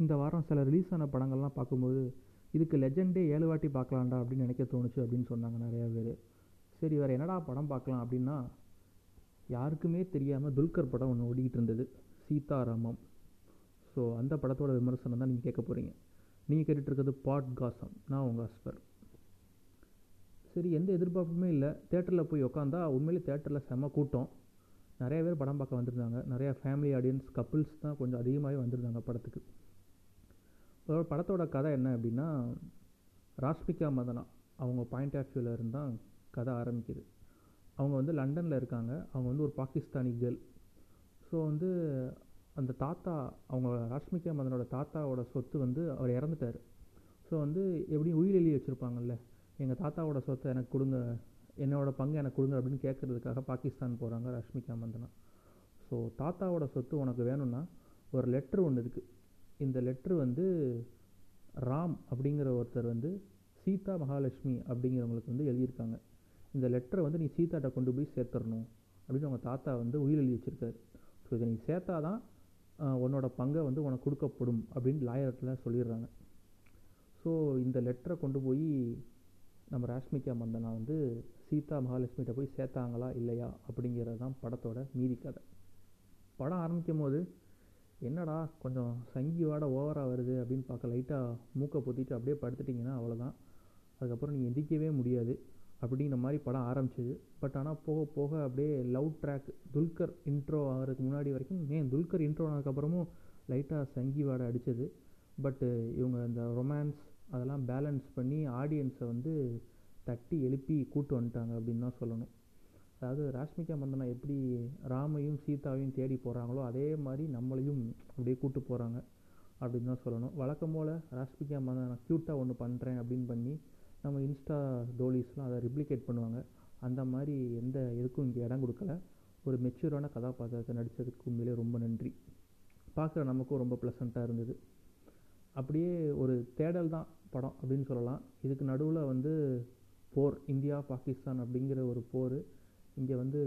இந்த வாரம் சில ரிலீஸ் ஆன படங்கள்லாம் பார்க்கும்போது இதுக்கு லெஜெண்டே ஏழு வாட்டி பார்க்கலாம்டா அப்படின்னு நினைக்க தோணுச்சு அப்படின்னு சொன்னாங்க நிறையா பேர். சரி வேறு என்னடா படம் பார்க்கலாம் அப்படின்னா யாருக்குமே தெரியாமல் துல்கர் படம் ஒன்று ஓடிக்கிட்டு இருந்தது சீதாராமம். ஸோ அந்த படத்தோட விமர்சனம் தான் நீங்கள் கேட்க போகிறீங்க நீங்கள் கேட்டுட்ருக்கிறது இருக்கிறது பாட் காசம். நான் உங்கள் ஹஸ்பர். சரி எந்த எதிர்பார்ப்புமே இல்லை. தேட்டரில் போய் உக்காந்தா உண்மையிலே தேட்டரில் செம்ம கூட்டம். நிறைய பேர் படம் பார்க்க வந்திருந்தாங்க. நிறையா ஃபேமிலி ஆடியன்ஸ் கப்புள்ஸ் தான் கொஞ்சம் அதிகமாகவே வந்திருந்தாங்க படத்துக்கு. அதோட படத்தோட கதை என்ன அப்படின்னா ராஷ்மிகா மதனா அவங்க பாயிண்ட் ஆஃப் வியூவில் இருந்தால் கதை ஆரம்பிக்குது. அவங்க வந்து லண்டனில் இருக்காங்க. அவங்க வந்து ஒரு பாகிஸ்தானி கேர்ள் ஸோ வந்து அந்த தாத்தா அவங்க ராஷ்மிகா மதனோட தாத்தாவோட சொத்து வந்து அவர் இறந்துட்டார். ஸோ வந்து எப்படியும் உயிர் எழுதி வச்சுருப்பாங்கல்ல எங்கள் தாத்தாவோட சொத்தை எனக்கு கொடுங்க என்னோடய பங்கு எனக்கு கொடுங்க அப்படின்னு கேட்குறதுக்காக பாகிஸ்தான் போகிறாங்க ரஷ்மிகா மந்தனா ஸோ தாத்தாவோட சொத்து உனக்கு வேணும்னா ஒரு லெட்ரு ஒன்று இருக்குது இந்த லெட்ரு வந்து ராம் அப்படிங்கிற ஒருத்தர் வந்து சீதா மகாலட்சுமி அப்படிங்கிறவங்களுக்கு வந்து எழுதியிருக்காங்க. இந்த லெட்டரை வந்து நீ சீதாட்ட கொண்டு போய் சேர்த்துடணும் அப்படின்னு அவங்க தாத்தா வந்து உயிர் எழுதி வச்சுருக்காரு. ஸோ இதை நீ சேர்த்தா தான் உன்னோட பங்கை வந்து உனக்கு கொடுக்கப்படும் அப்படின்னு லாயரத்தில் சொல்லிடுறாங்க. ஸோ இந்த லெட்டரை கொண்டு போய் நம்ம ராஷ்மிகா மந்தனா வந்து சீதா மகாலட்சுமிகிட்ட போய் சேர்த்தாங்களா இல்லையா அப்படிங்கிறது தான் படத்தோட மீதி கதை. படம் ஆரம்பிக்கும் போது என்னடா கொஞ்சம் சங்கி வாடை ஓவராக வருது அப்படின்னு பார்க்க லைட்டாக மூக்கை பொத்திட்டு அப்படியே படுத்துட்டிங்கன்னா அவ்வளோதான் அதுக்கப்புறம் நீங்கள் எந்திரிக்கவே முடியாது அப்படிங்கிற மாதிரி படம் ஆரம்பிச்சிது. பட் ஆனால் போக போக அப்படியே லவ் ட்ராக் துல்கர் இன்ட்ரோ ஆகிறதுக்கு முன்னாடி வரைக்கும் ஏன் துல்கர் இன்ட்ரோ ஆனதுக்கப்புறமும் லைட்டாக சங்கி வாடை அடித்தது பட்டு இவங்க இந்த ரொமான்ஸ் அதெல்லாம் பேலன்ஸ் பண்ணி ஆடியன்ஸை வந்து தட்டி எழுப்பி கூட்டு வந்துட்டாங்க அப்படின்னு தான் சொல்லணும். அதாவது ராஷ்மிகா மந்தனா எப்படி ராமையும் சீதாவையும் தேடி போகிறாங்களோ அதே மாதிரி நம்மளையும் அப்படியே கூட்டு போகிறாங்க அப்படின்னு தான் சொல்லணும். வழக்கம் போல் ராஷ்மிகா மந்தனா க்யூட்டாக ஒன்று பண்ணுறேன் அப்படின்னு பண்ணி நம்ம இன்ஸ்டா தோலிஸ்லாம் அதை ரிப்ளிகேட் பண்ணுவாங்க. அந்த மாதிரி எந்த இதுக்கும் இங்கே இடம் கொடுக்கல. ஒரு மெச்சூரான கதாபாத்திரத்தை நடித்ததுக்கு உண்மையிலே ரொம்ப நன்றி. பார்க்குற நமக்கும் ரொம்ப ப்ளசண்ட்டாக இருந்தது. அப்படியே ஒரு தேடல் தான் படம் அப்படின்னு சொல்லலாம். இதுக்கு நடுவில் வந்து போர் இந்தியா பாகிஸ்தான் அப்படிங்கிற ஒரு போர் இங்கே வந்து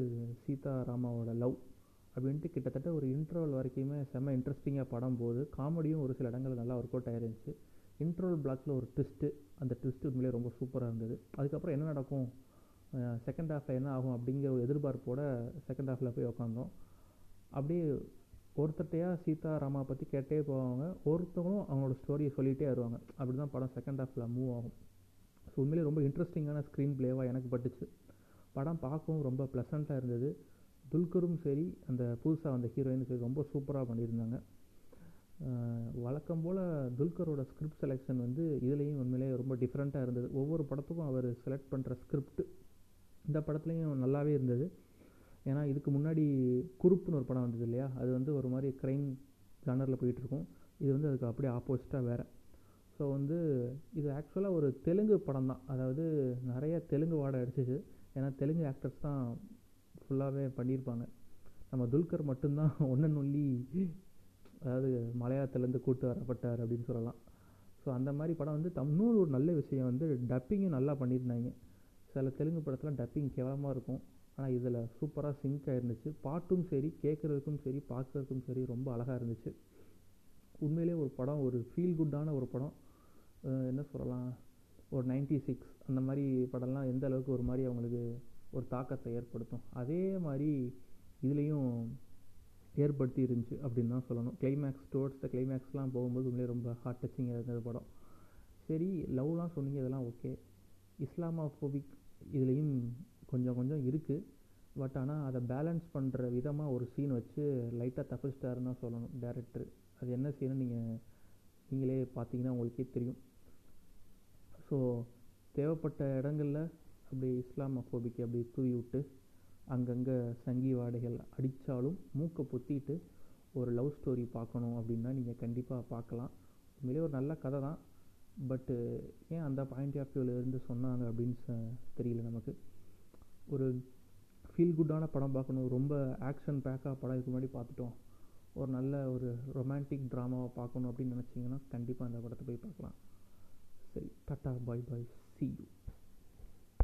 சீதா ராமாவோட லவ் அப்படின்ட்டு கிட்டத்தட்ட ஒரு இன்ட்ரோல் வரைக்குமே செம்ம இன்ட்ரெஸ்டிங்காக படம் போகுது. காமெடியும் ஒரு சில இடங்கள் நல்லா ஒர்க் அவுட் ஆயிருந்துச்சு. இன்ட்ரோல் பிளாக்கில் ஒரு ட்விஸ்ட்டு அந்த ட்விஸ்ட்டு உண்மையிலே ரொம்ப சூப்பராக இருந்தது. அதுக்கப்புறம் என்ன நடக்கும்? செகண்ட் ஹாஃபில் என்ன ஆகும் அப்படிங்கிற ஒரு எதிர்பார்ப்போட செகண்ட் ஹாஃபில் போய் உக்காந்தோம். அப்படியே ஒருத்தட்டையாக சீதா ராமா பற்றி கேட்டே போவாங்க. ஒருத்தவங்களும் அவங்களோட ஸ்டோரியை சொல்லிகிட்டே வருவாங்க. அப்படி தான் படம் செகண்ட் ஹாஃபில் மூவ் ஆகும். ஸோ உண்மையிலே ரொம்ப இன்ட்ரெஸ்டிங்கான ஸ்க்ரீன் பிளேவாக எனக்கு பட்டுச்சு. படம் பார்க்கவும் ரொம்ப ப்ளசண்ட்டாக இருந்தது. துல்கரும் சரி அந்த புதுசாக வந்த ஹீரோயினும் சரி ரொம்ப சூப்பராக பண்ணியிருந்தாங்க. வழக்கம் போல் துல்கரோட ஸ்கிரிப்ட் செலெக்ஷன் வந்து இதுலேயும் உண்மையிலே ரொம்ப டிஃப்ரெண்ட்டாக இருந்தது. ஒவ்வொரு படத்துக்கும் அவர் செலக்ட் பண்ணுற ஸ்கிரிப்ட் இந்த படத்துலையும் நல்லாவே இருந்தது. ஏன்னா இதுக்கு முன்னாடி குறுப்புன்னு ஒரு படம் வந்தது இல்லையா? அது வந்து ஒரு மாதிரி க்ரைம் ஜானரில் போயிட்டுருக்கும். இது வந்து அதுக்கு அப்படியே ஆப்போசிட்டாக வேறு. ஸோ வந்து இது ஆக்சுவலாக ஒரு தெலுங்கு படம் தான் அதாவது நிறைய தெலுங்கு வாடை அடிச்சிச்சு. ஏன்னா தெலுங்கு ஆக்டர்ஸ் தான் ஃபுல்லாகவே பண்ணியிருப்பாங்க. நம்ம துல்கர் மட்டும்தான் ஒன்று நொல்லி அதாவது மலையாளத்துலேருந்து கூட்டு வரப்பட்டார் அப்படின்னு சொல்லலாம். ஸோ அந்த மாதிரி படம் வந்து தம் இன்னொரு ஒரு நல்ல விஷயம் வந்து டப்பிங்கும் நல்லா பண்ணியிருந்தாங்க. சில தெலுங்கு படத்தில் டப்பிங் கேவலமாக இருக்கும். ஆனால் இதில் சூப்பராக சிங்க் ஆகிருந்துச்சு பாட்டும் சரி கேட்குறதுக்கும் சரி பார்க்குறதுக்கும் சரி ரொம்ப அழகாக இருந்துச்சு. உண்மையிலே ஒரு படம் ஒரு ஃபீல் குட்டான ஒரு படம். என்ன சொல்லலாம்? ஒரு நைன்டி சிக்ஸ் அந்த மாதிரி படம்லாம் எந்த அளவுக்கு ஒரு மாதிரி அவங்களுக்கு ஒரு தாக்கத்தை ஏற்படுத்தும். அதே மாதிரி இதுலேயும் ஏற்படுத்தி இருந்துச்சு அப்படின்னு தான் சொல்லணும். கிளைமேக்ஸ் டுவோர்ட்ஸ் த கிளைமேக்ஸ்லாம் போகும்போது உண்மையிலே ரொம்ப ஹார்ட் டச்சிங்காக இருந்தது படம். சரி லவ்லாம் சொன்னீங்க இதெல்லாம் ஓகே இஸ்லாமோஃபோபிக் இதுலேயும் கொஞ்சம் கொஞ்சம் இருக்குது பட் ஆனால் அதை பேலன்ஸ் பண்ணுற விதமாக ஒரு சீன் வச்சு லைட்டாக தப்பிச்சிட்டாருன்னு தான் சொல்லணும் டேரக்டர் அது என்ன சீனு நீங்கள் நீங்களே பார்த்தீங்கன்னா உங்களுக்கே தெரியும். ஸோ தேவைப்பட்ட இடங்களில் அப்படி இஸ்லாமோஃபோபிக் அப்படி தூவி விட்டு அங்கங்கே சங்கி வாடைகள் அடித்தாலும் மூக்கை பொத்திட்டு ஒரு லவ் ஸ்டோரி பார்க்கணும் அப்படின்னா நீங்கள் கண்டிப்பாக பார்க்கலாம். உண்மையிலே ஒரு நல்ல கதை தான். பட்டு ஏன் அந்த பாயிண்ட் ஆஃப் வியூவில் இருந்து சொன்னாங்க அப்படின்னு தெரியல நமக்கு. ஒரு ஃபீல் குட்டான படம் பார்க்கணும். ரொம்ப ஆக்ஷன் பேக்காக படம் இதுக்கு முன்னாடி பார்த்துட்டோம். ஒரு நல்ல ஒரு ரொமான்டிக் ட்ராமாவை பார்க்கணும் அப்படின்னு நினச்சிங்கன்னா கண்டிப்பாக அந்த படத்தை போய் பார்க்கலாம். சரி tata bye bye see you